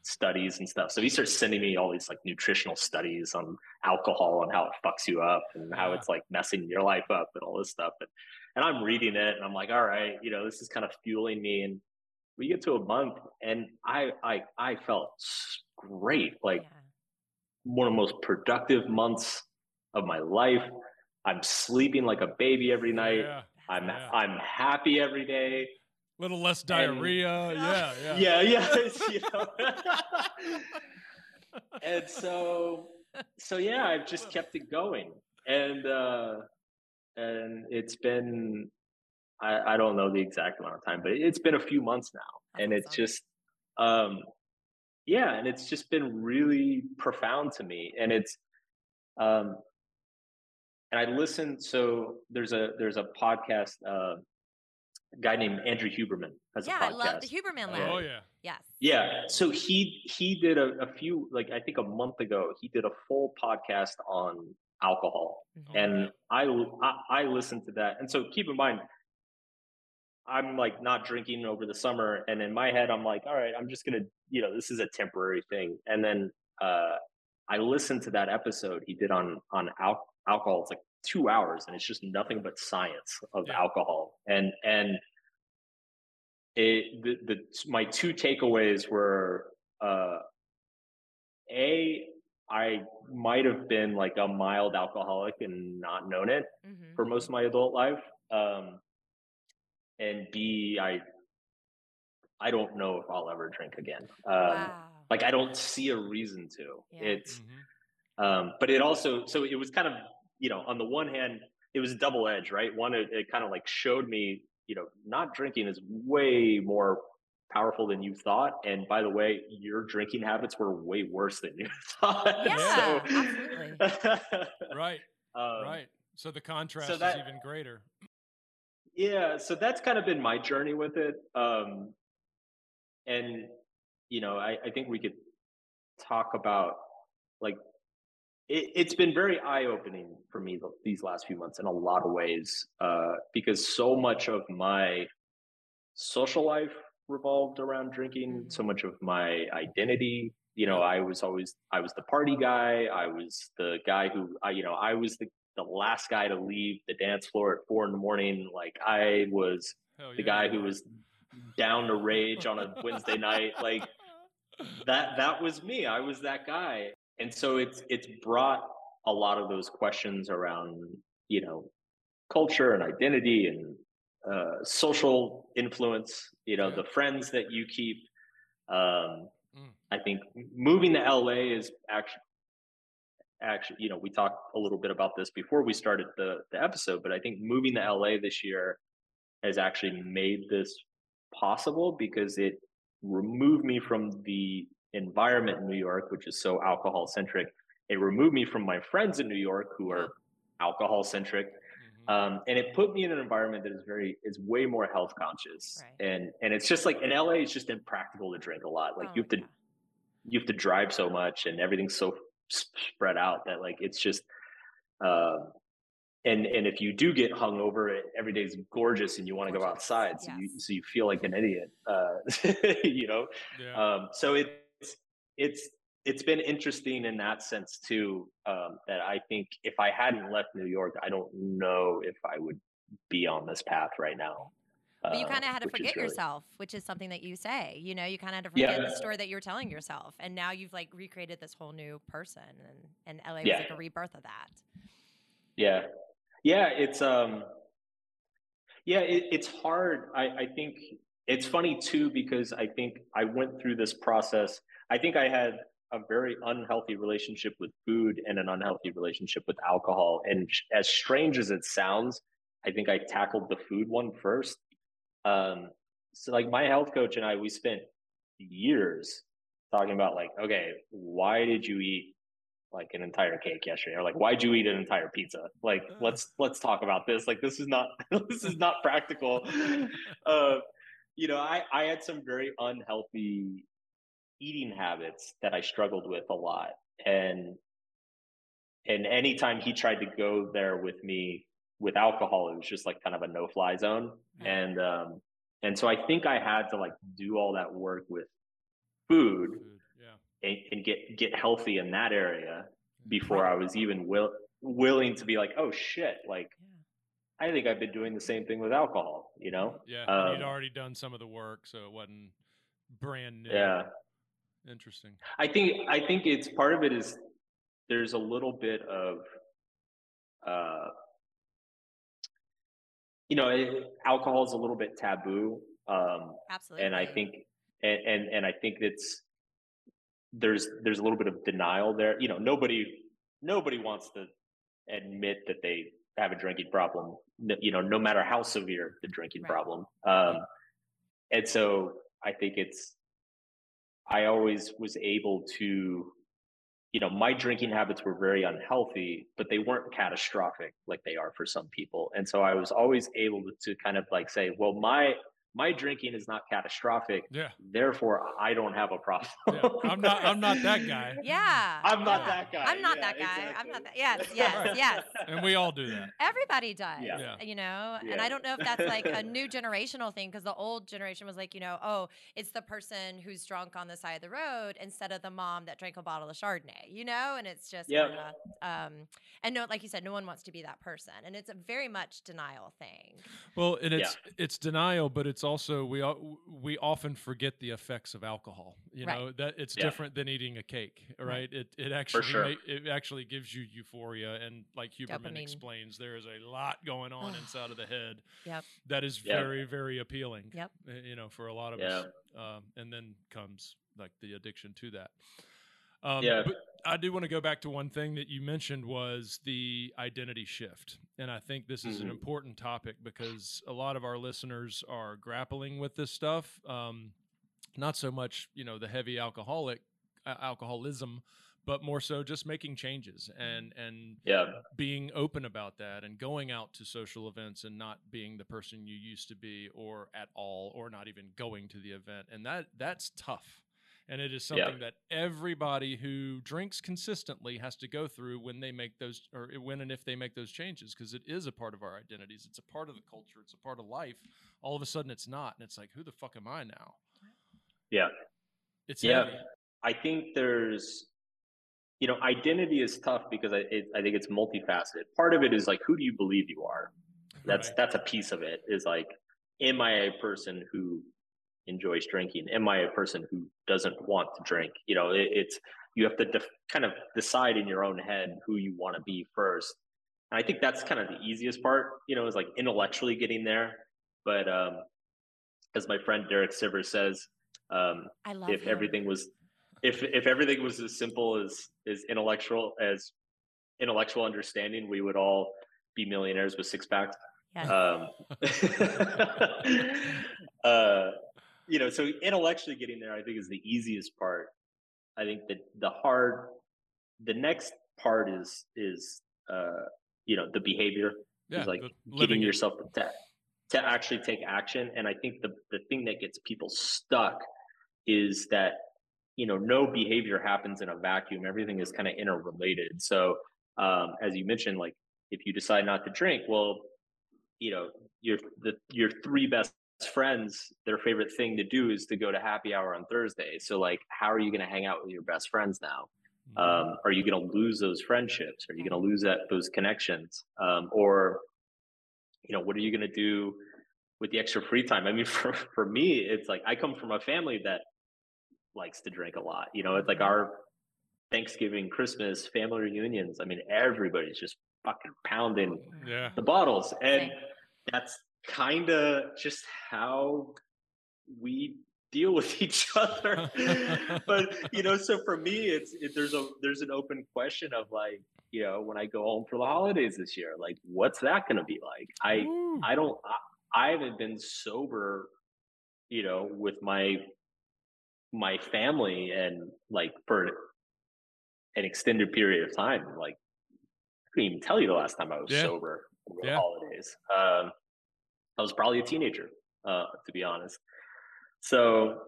studies and stuff. So he starts sending me all these like nutritional studies on alcohol and how it fucks you up and how it's like messing your life up and all this stuff. And, and I'm reading it and I'm like, all right, you know, this is kind of fueling me. And we get to a month and I I I felt great, like yeah. one of the most productive months of my life. I'm sleeping like a baby every night. Yeah. I'm Yeah. I'm happy every day. Little less diarrhea. yeah, yeah. Yeah, yeah. know? and so so yeah, I've just kept it going. And uh and it's been I, I don't know the exact amount of time, but it's been a few months now. That's and it's awesome. just um yeah, and it's just been really profound to me. And it's um and I listened so there's a there's a podcast uh guy named Andrew Huberman has Yeah, a I podcast. love the Huberman Lab. Oh yeah. Yes. Yeah. So he he did a, a few like I think a month ago he did a full podcast on alcohol. Oh, and I, I I listened to that. And so keep in mind, I'm like not drinking over the summer, and in my head I'm like, all right, I'm just gonna you know this is a temporary thing. And then uh, I listened to that episode he did on on al- alcohol. It's like two hours, and it's just nothing but science of Yeah. alcohol. And and it the, the my two takeaways were uh a i might have been like a mild alcoholic and not known it Mhm. for most of my adult life um and b i i don't know if i'll ever drink again um wow. like i don't see a reason to Yeah. it's Mhm. um, but it also so it was kind of you know on the one hand it was a double edged right one it, it kind of like showed me you know not drinking is way more powerful than you thought and by the way your drinking habits were way worse than you thought Yeah, so, absolutely. Right. um, right. So the contrast that- is even greater. yeah so that's kind of been my journey with it um and you know i, I think we could talk about like it, it's been very eye-opening for me the, these last few months in a lot of ways uh because so much of my social life revolved around drinking so Mhm. much of my identity you know i was always i was the party guy i was the guy who I, you know i was the the last guy to leave the dance floor at four in the morning like i was Hell the yeah, guy who was down to rage on a Wednesday night. Like that that was me. I was that guy. And so it's it's brought a lot of those questions around, you know, culture and identity and uh, social influence, you know, Yeah. the friends that you keep. Um, Mm. I think moving to LA is actually actually, you know, we talked a little bit about this before we started the the episode, but I think moving to LA this year has actually made this possible because it removed me from the environment in New York, which is so alcohol centric. It removed me from my friends in New York who are alcohol centric. Mhm. Um, and it put me in an environment that is very is way more health conscious. Right. And and it's just like in LA, it's just impractical to drink a lot. Like Oh, you have to you have to drive so much and everything's so spread out that like it's just uh, and and if you do get hungover every day's gorgeous and you want to go outside so you so you feel like an idiot uh, you know Yeah. um, so it's it's it's been interesting in that sense too um, that i think if i hadn't left new york i don't know if i would be on this path right now But you uh, kind of had to forget really- yourself, which is something that you say. You know, you kind of had to Yeah. forget the story that you were telling yourself, and now you've like recreated this whole new person, and and LA Yeah. was like a rebirth of that. Yeah. Yeah, it's um yeah, it, it's hard. I, I think it's funny too because I think I went through this process. I think I had a very unhealthy relationship with food and an unhealthy relationship with alcohol. And as strange as it sounds, I think I tackled the food one first. Um, so like my health coach and I, we spent years talking about like, okay, why did you eat like an entire cake yesterday? Or like why'd you eat an entire pizza? Like let's let's talk about this. Like this is not this is not practical. Uh, you know i i had some very unhealthy eating habits that i struggled with a lot and and anytime he tried to go there with me with alcohol it was just like kind of a no fly zone and um and so i think i had to like do all that work with food, food yeah. and, and, get get healthy in that area before right. i was even will, willing to be like oh shit like yeah. i think i've been doing the same thing with alcohol you know yeah um, you'd already done some of the work so it wasn't brand new yeah interesting i think i think it's part of it is there's a little bit of uh you know, it, alcohol is a little bit taboo. Um, Absolutely. And I think, and, and, and I think it's, there's, there's a little bit of denial there. You know, nobody, nobody wants to admit that they have a drinking problem, you know, no matter how severe the drinking right. problem. Um, and so I think it's, I always was able to you know, my drinking habits were very unhealthy, but they weren't catastrophic like they are for some people. And so I was always able to, kind of like say, well, my my drinking is not catastrophic. Yeah. Therefore, I don't have a problem. yeah. I'm not. I'm not that guy. Yeah. I'm not yeah. that guy. I'm not yeah, that guy. Exactly. I'm not that. Yes. Yes. Yes. And we all do that. Everybody does. Yeah. You know, and I don't know if that's like a new generational thing because the old generation was like, you know, oh, it's the person who's drunk on the side of the road instead of the mom that drank a bottle of Chardonnay. You know, and it's just yeah. Um, and no, like you said, no one wants to be that person, and it's a very much denial thing. Well, and it's it's denial, but it's also we we often forget the effects of alcohol. You right. know that it's yeah. different than eating a cake, right? It it actually sure. it actually gives you euphoria, and like Huberman Dopamine. explains, there is a lot going on inside of the head. Yep. That is yep. very very appealing. Yep. Eh, you know, for a lot of us, um, and then comes like the addiction to that. Um, yeah. But I do want to go back to one thing that you mentioned was the identity shift. And I think this is mm-hmm. an important topic because a lot of our listeners are grappling with this stuff. Um, not so much, you know, the heavy alcoholic uh, alcoholism, but more so just making changes and and yeah. being open about that and going out to social events and not being the person you used to be or at all or not even going to the event. And that that's tough and it is something that everybody who drinks consistently has to go through when they make those or when and if they make those changes because it is a part of our identities. It's a part of the culture. It's a part of life. All of a sudden it's not and it's like who the fuck am i now? Yeah. It's yeah. heavy. i think there's you know identity is tough because I, it, I think it's multifaceted. Part of it is like who do you believe you are? That's right. that's a piece of it is like am i a person who enjoys drinking? Am I a person who doesn't want to drink? You know, it, it's you have to def- kind of decide in your own head who you want to be first. And I think that's kind of the easiest part. You know, is like intellectually getting there. But um, as my friend Derek Sivers says, um, if him. everything was if if everything was as simple as as intellectual as intellectual understanding, we would all be millionaires with six packs. Yes. Um, uh, you know, so intellectually getting there, I think is the easiest part. I think that the hard, the next part is is uh, you know the behavior yeah, is like giving yourself the to to actually take action. And I think the the thing that gets people stuck is that you know no behavior happens in a vacuum. Everything is kind of interrelated. So um, as you mentioned, like if you decide not to drink, well, you know your the your three best friends, their favorite thing to do is to go to happy hour on Thursday. So like, how are you going to hang out with your best friends now? Mm-hmm. Um, are you going to lose those friendships? Are you going to lose that those connections? Um, or, you know, what are you going to do with the extra free time? I mean, for for me, it's like I come from a family that likes to drink a lot. You know, it's like mm-hmm. our Thanksgiving, Christmas, family reunions. I mean, everybody's just fucking pounding yeah. the bottles, and that's kind of just how we deal with each other. but you know, so for me, it's it, there's a there's an open question of like, you know, when I go home for the holidays this year, like, what's that going to be like? I Ooh. I don't I, I haven't been sober, you know, with my my family and like for an extended period of time. Like, I couldn't even tell you the last time I was Yeah. sober over the holidays. Um, I was probably a teenager, uh, to be honest. So,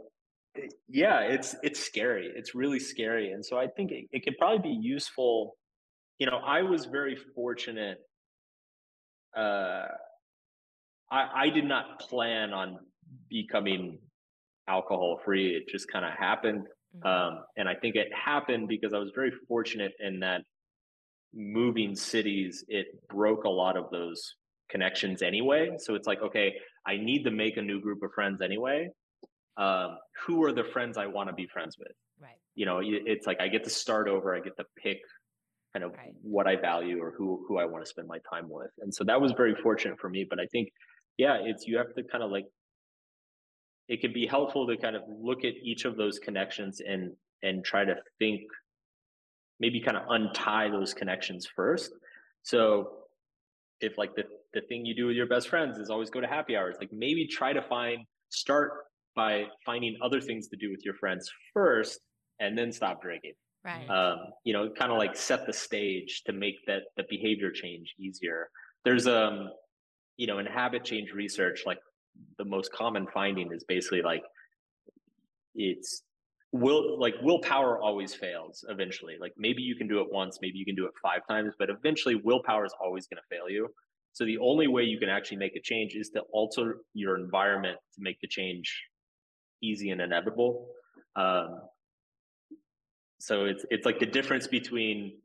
yeah, it's it's scary. It's really scary, and so I think it, it could probably be useful. You know, I was very fortunate. Uh, I I did not plan on becoming alcohol free. It just kind of happened. Mhm. Um, and I think it happened because I was very fortunate in that moving cities, it broke a lot of those connections anyway. So it's like, okay, I need to make a new group of friends anyway. Um, who are the friends I want to be friends with? right. You know, it's like I get to start over. I get to pick kind of Right. what I value or who who I want to spend my time with. And so that was very fortunate for me. But I think, yeah, it's you have to kind of like it can be helpful to kind of look at each of those connections and and try to think maybe kind of untie those connections first so if like the the thing you do with your best friends is always go to happy hours like maybe try to find start by finding other things to do with your friends first and then stop drinking Right. um, you know, kind of like set the stage to make that the behavior change easier. There's um, you know, in habit change research, like the most common finding is basically like it's will like willpower always fails eventually. Like maybe you can do it once, maybe you can do it five times, but eventually willpower is always going to fail you. So the only way you can actually make a change is to alter your environment to make the change easy and inevitable. Um, so it's it's like the difference between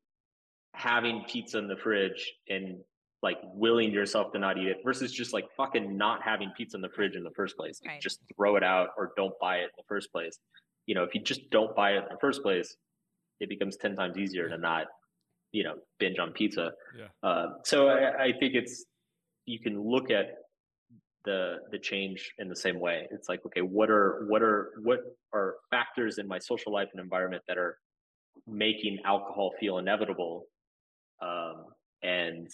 having pizza in the fridge and like willing yourself to not eat it versus just like fucking not having pizza in the fridge in the first place. Right. Just throw it out or don't buy it in the first place. You know, if you just don't buy it in the first place, it becomes ten times easier to not, you know, binge on pizza. Yeah. Uh, so I, I think it's you can look at the the change in the same way. It's like, okay, what are what are what are factors in my social life and environment that are making alcohol feel inevitable, um, and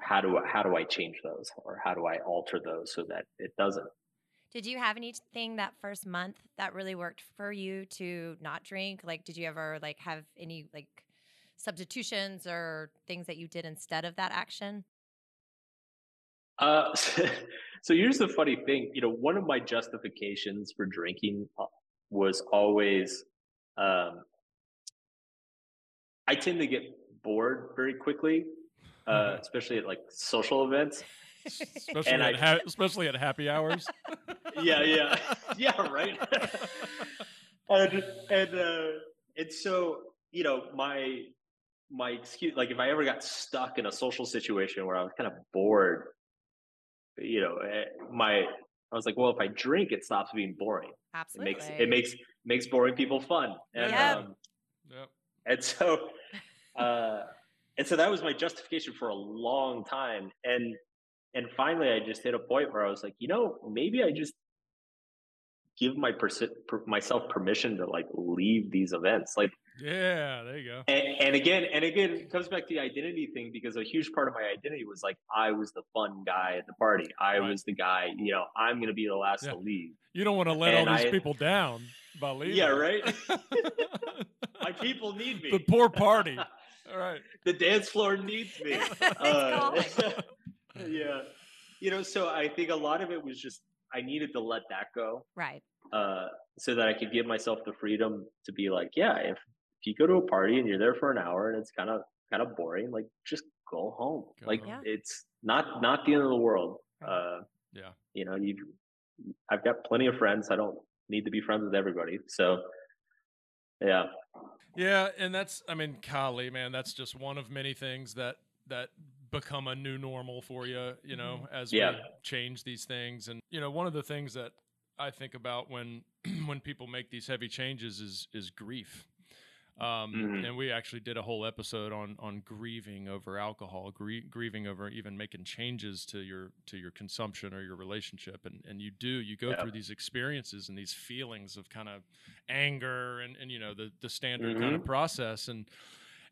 how do I, how do I change those, or how do I alter those so that it doesn't? Did you have anything that first month that really worked for you to not drink? Like, did you ever like have any like substitutions or things that you did instead of that action? Uh, so here's the funny thing. You know, one of my justifications for drinking uh, was always, um, I tend to get bored very quickly, uh, especially at like social events. especially And at I- ha- especially at happy hours. Yeah, yeah, yeah, right. and and uh, and so you know my my excuse like if I ever got stuck in a social situation where I was kind of bored, you know, eh, my I was like, well, if I drink, it stops being boring. It Absolutely. makes it makes makes boring people fun, and Yep. um, Yep. and so uh, and so that was my justification for a long time, and and finally I just hit a point where I was like, you know, maybe I just give my persi- per- myself permission to like leave these events like Yeah, there you go. and, and again and again it comes back to the identity thing because a huge part of my identity was like i was the fun guy at the party i Right. was the guy you know i'm gonna be the last Yeah. to leave You don't want to let And all these I- people down by leaving. yeah right my people need me the poor party. All right. the dance floor needs me Uh, yeah you know so i think a lot of it was just i needed to let that go right. uh, so that I could give myself the freedom to be like, yeah, if, if you go to a party and you're there for an hour and it's kind of kind of boring, like just go home. Go like home. It's not not the end of the world. Uh, Yeah. you know, you I've got plenty of friends. I don't need to be friends with everybody. So yeah, Yeah, and that's I mean, Kali, man, that's just one of many things that that become a new normal for you, you know, as Yeah. we change these things. And you know, one of the things that I think about when when people make these heavy changes is is grief. Um, Mhm. And we actually did a whole episode on on grieving over alcohol, grie- grieving over even making changes to your to your consumption or your relationship. And and you do you go Yeah. through these experiences and these feelings of kind of anger and and you know the the standard kind of Mhm. process and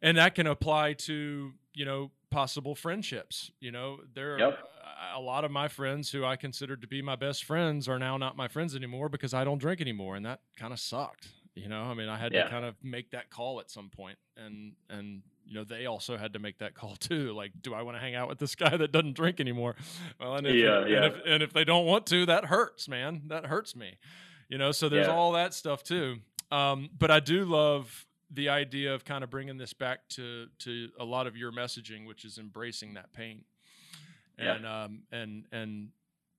and that can apply to you know possible friendships. You know there are Yep. a lot of my friends who I considered to be my best friends are now not my friends anymore because I don't drink anymore, and that kind of sucked. You know, I mean, I had Yeah. to kind of make that call at some point, and and you know they also had to make that call too. Like, do I want to hang out with this guy that doesn't drink anymore? Well, and if, Yeah, and, yeah. if and if they don't want to, that hurts, man. That hurts me. You know, so there's Yeah. all that stuff too. Um, but I do love the idea of kind of bringing this back to to a lot of your messaging, which is embracing that pain Yeah. and um, and and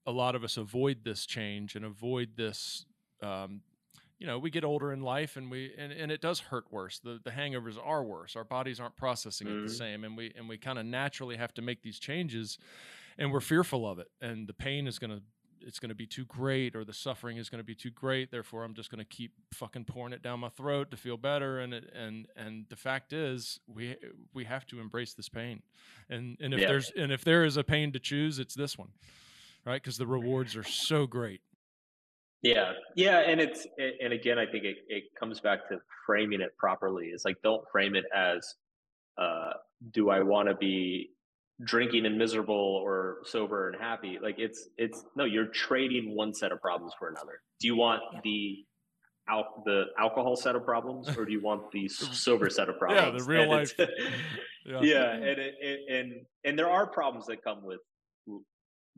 a lot of us avoid this change and avoid this. Um, you know, we get older in life, and we and, and it does hurt worse. The the hangovers are worse. Our bodies aren't processing it Mhm. the same, and we and we kind of naturally have to make these changes, and we're fearful of it. And the pain is gonna it's going to be too great or the suffering is going to be too great therefore i'm just going to keep fucking pouring it down my throat to feel better and it, and and the fact is we we have to embrace this pain and and if Yeah. there's and if there is a pain to choose it's this one right because the rewards are so great Yeah, yeah, and it's and again, I think it, it comes back to framing it properly. It's like don't frame it as, uh, do I want to be drinking and miserable or sober and happy? Like it's it's no, you're trading one set of problems for another. Do you want Yep. the al- the alcohol set of problems, or do you want the sober set of problems? Yeah, the real And life. yeah yeah and it, it, and and there are problems that come with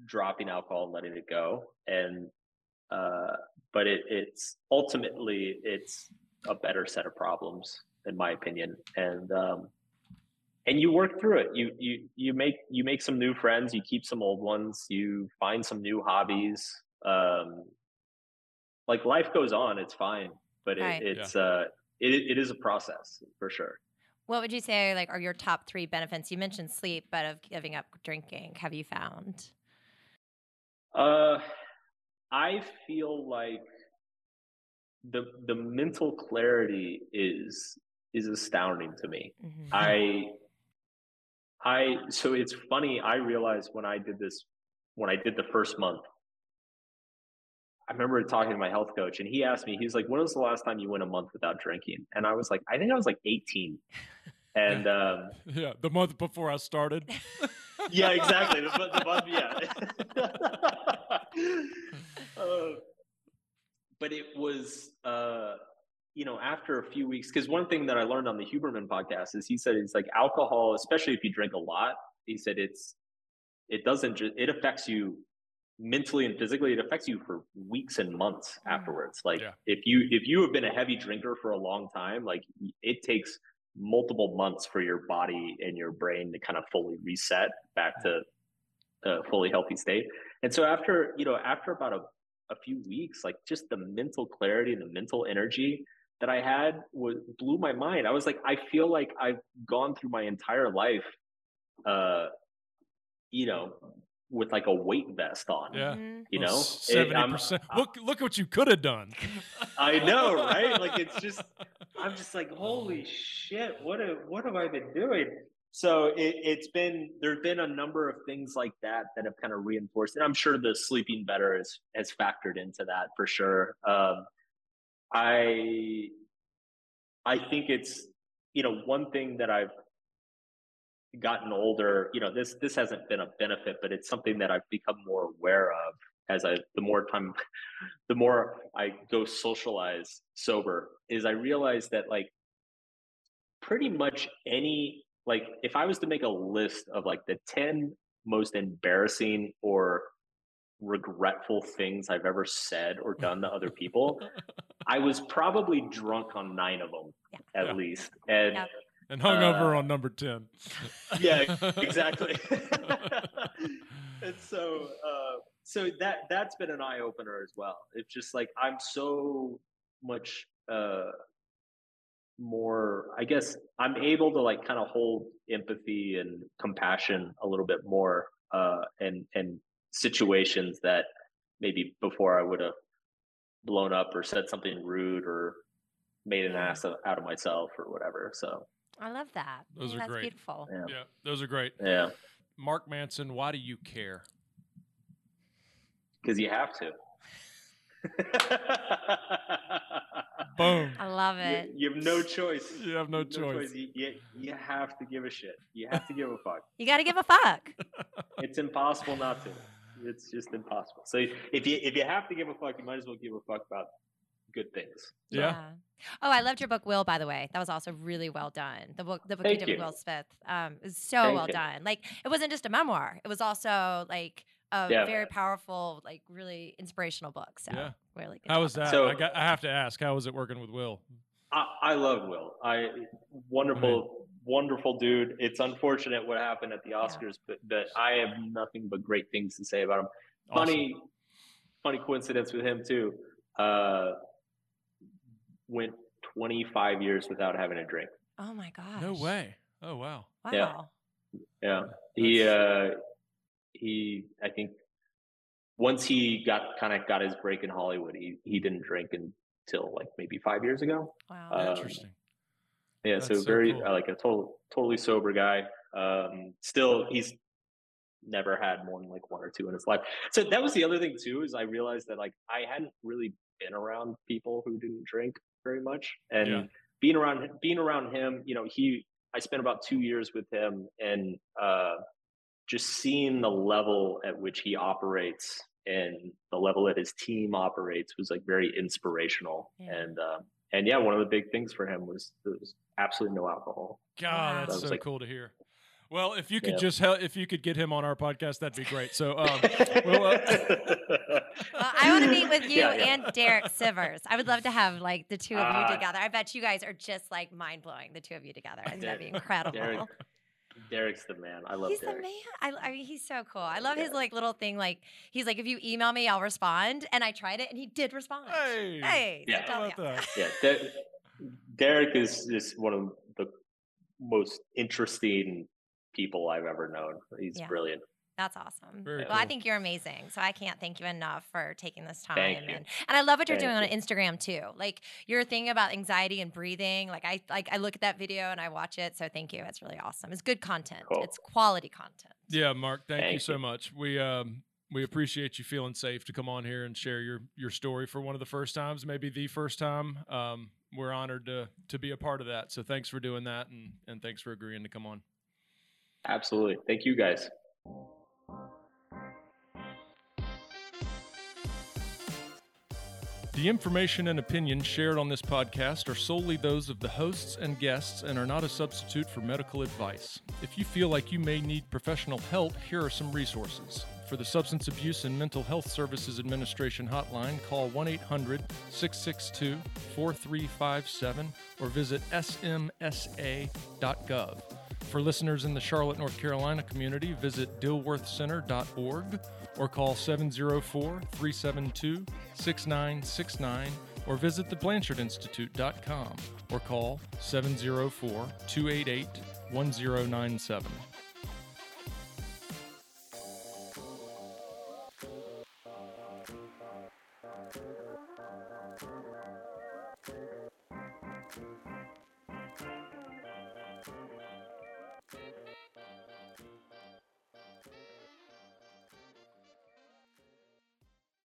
dropping alcohol and letting it go and uh but it, it's ultimately it's a better set of problems in my opinion and um and you work through it you you you make you make some new friends you keep some old ones you find some new hobbies um like life goes on it's fine but it, Right. it's uh it, it is a process for sure What would you say like are your top three benefits? You mentioned sleep, but of giving up drinking, have you found? Uh, I feel like the the mental clarity is is astounding to me. Mhm. I I so it's funny. I realized when I did this when I did the first month. I remember talking to my health coach, and he asked me. He was like, "When was the last time you went a month without drinking?" And I was like, "I think I was like 18." And um, yeah the month before i started yeah, exactly. The, the buzz, yeah. uh, but it was, uh, you know, after a few weeks, because one thing that I learned on the Huberman podcast is he said it's like alcohol, especially if you drink a lot. He said it's, it doesn't just, it affects you mentally and physically. It affects you for weeks and months Mm. afterwards. Like Yeah. if you if you have been a heavy drinker for a long time, like it takes multiple months for your body and your brain to kind of fully reset back to a fully healthy state. And so after, you know, after about a, a few weeks, like just the mental clarity and the mental energy that I had was blew my mind. I was like, I feel like I've gone through my entire life uh, you know, with like a weight vest on. Yeah. Mhm. You know? It- seventy I'm- percent. Look, look what you could have done. I know, right? Like it's just I'm just like, holy shit, what have what have I been doing? So it, it's been there's been a number of things like that that have kind of reinforced, and I'm sure the sleeping better has has factored into that for sure. Um, I I think it's you know one thing that I've gotten older. You know this this hasn't been a benefit, but it's something that I've become more aware of as I the more time the more I go socialize sober is I realize that like pretty much any like if I was to make a list of like the 10 most embarrassing or regretful things I've ever said or done to other people, I was probably drunk on nine of them Yeah. at Yeah. least. And Yep. and hungover Uh, on number ten. yeah, exactly. and so, uh, so that that's been an eye opener as well. It's just like I'm so much uh, more. I guess I'm able to like kind of hold empathy and compassion a little bit more, uh, and and situations that maybe before I would have blown up or said something rude or made an ass of, out of myself or whatever. So I love that. Those are That's great. beautiful. yeah, Yeah, those are great. yeah, Mark Manson, why do you care? Because you have to. Boom. I love it. you have no choice. You have no choice. You, you, you have to give a shit. You have to give a fuck. You got to give a fuck. It's impossible not to. It's just impossible. So if you if you have to give a fuck, you might as well give a fuck about good things. Yeah. Oh, I loved your book, Will. By the way, that was also really well done. The book, the book Thank you did with. Will Smith, um, is so Thank well you. done. Like it wasn't just a memoir; it was also like a Yeah. very powerful, like really inspirational book. So Yeah. really good. How was that? So- I, got, I have to ask, how was it working with Will? I, I love Will. I wonderful, wonderful dude. It's unfortunate what happened at the Oscars, but but I have nothing but great things to say about him. Awesome. Funny, funny coincidence with him too. Uh, went 25 years without having a drink. Oh my gosh! No way. Oh, wow. Wow. Yeah. Yeah, he uh, he. I think once he got kind of got his break in Hollywood, he he didn't drink until like maybe five years ago. Wow. Uh, Interesting. Yeah, That's so so very cool. uh, like a total totally sober guy. Um, still, he's never had more than like one or two in his life. So that was the other thing too is I realized that like I hadn't really been around people who didn't drink very much, and Yeah. being around being around him, you know, he I spent about two years with him, and uh, just seeing the level at which he operates and the level that his team operates was like very inspirational Yeah. and uh, and yeah one of the big things for him was there was absolutely no alcohol God, that's That so like- cool to hear. Well, if you could Yeah. just help, if you could get him on our podcast, that'd be great. So, um, well, uh, Well, I want to meet with you Yeah, yeah. and Derek Sivers. I would love to have like the two of you Ah. together. I bet you guys are just like mind blowing. The two of you together. I think that'd be incredible. Derek, Derek's the man I love He's Derek the man. I, I mean, he's so cool. I love his like little thing. Like he's like, if you email me, I'll respond. And I tried it, and he did respond. hey, Hey, Yeah. how about that? yeah De- Derek is is one of the most interesting people I've ever known he's Yeah. brilliant That's awesome. Very well, I think you're amazing. So I can't thank you enough for taking this time. Thank you. And and I love what you're Thank doing on. Instagram too. Like your thing about anxiety and breathing. Like I like I look at that video and I watch it. So thank you. It's really awesome. It's good content. Cool. It's quality content. Yeah, Mark, thank, you Thank so much. We um we appreciate you feeling safe to come on here and share your your story for one of the first times, maybe the first time. Um, we're honored to to be a part of that. So thanks for doing that, and and thanks for agreeing to come on. absolutely thank you guys The information and opinions shared on this podcast are solely those of the hosts and guests and are not a substitute for medical advice. If you feel like you may need professional help, here are some resources. For the Substance Abuse and Mental Health Services Administration hotline, call 1 800 662 4357 or visit samhsa.gov. For listeners in the Charlotte, North Carolina community, visit dilworthcenter.org or call 704 372 6969 or visit theblanchardinstitute.com or call 704 288 1097.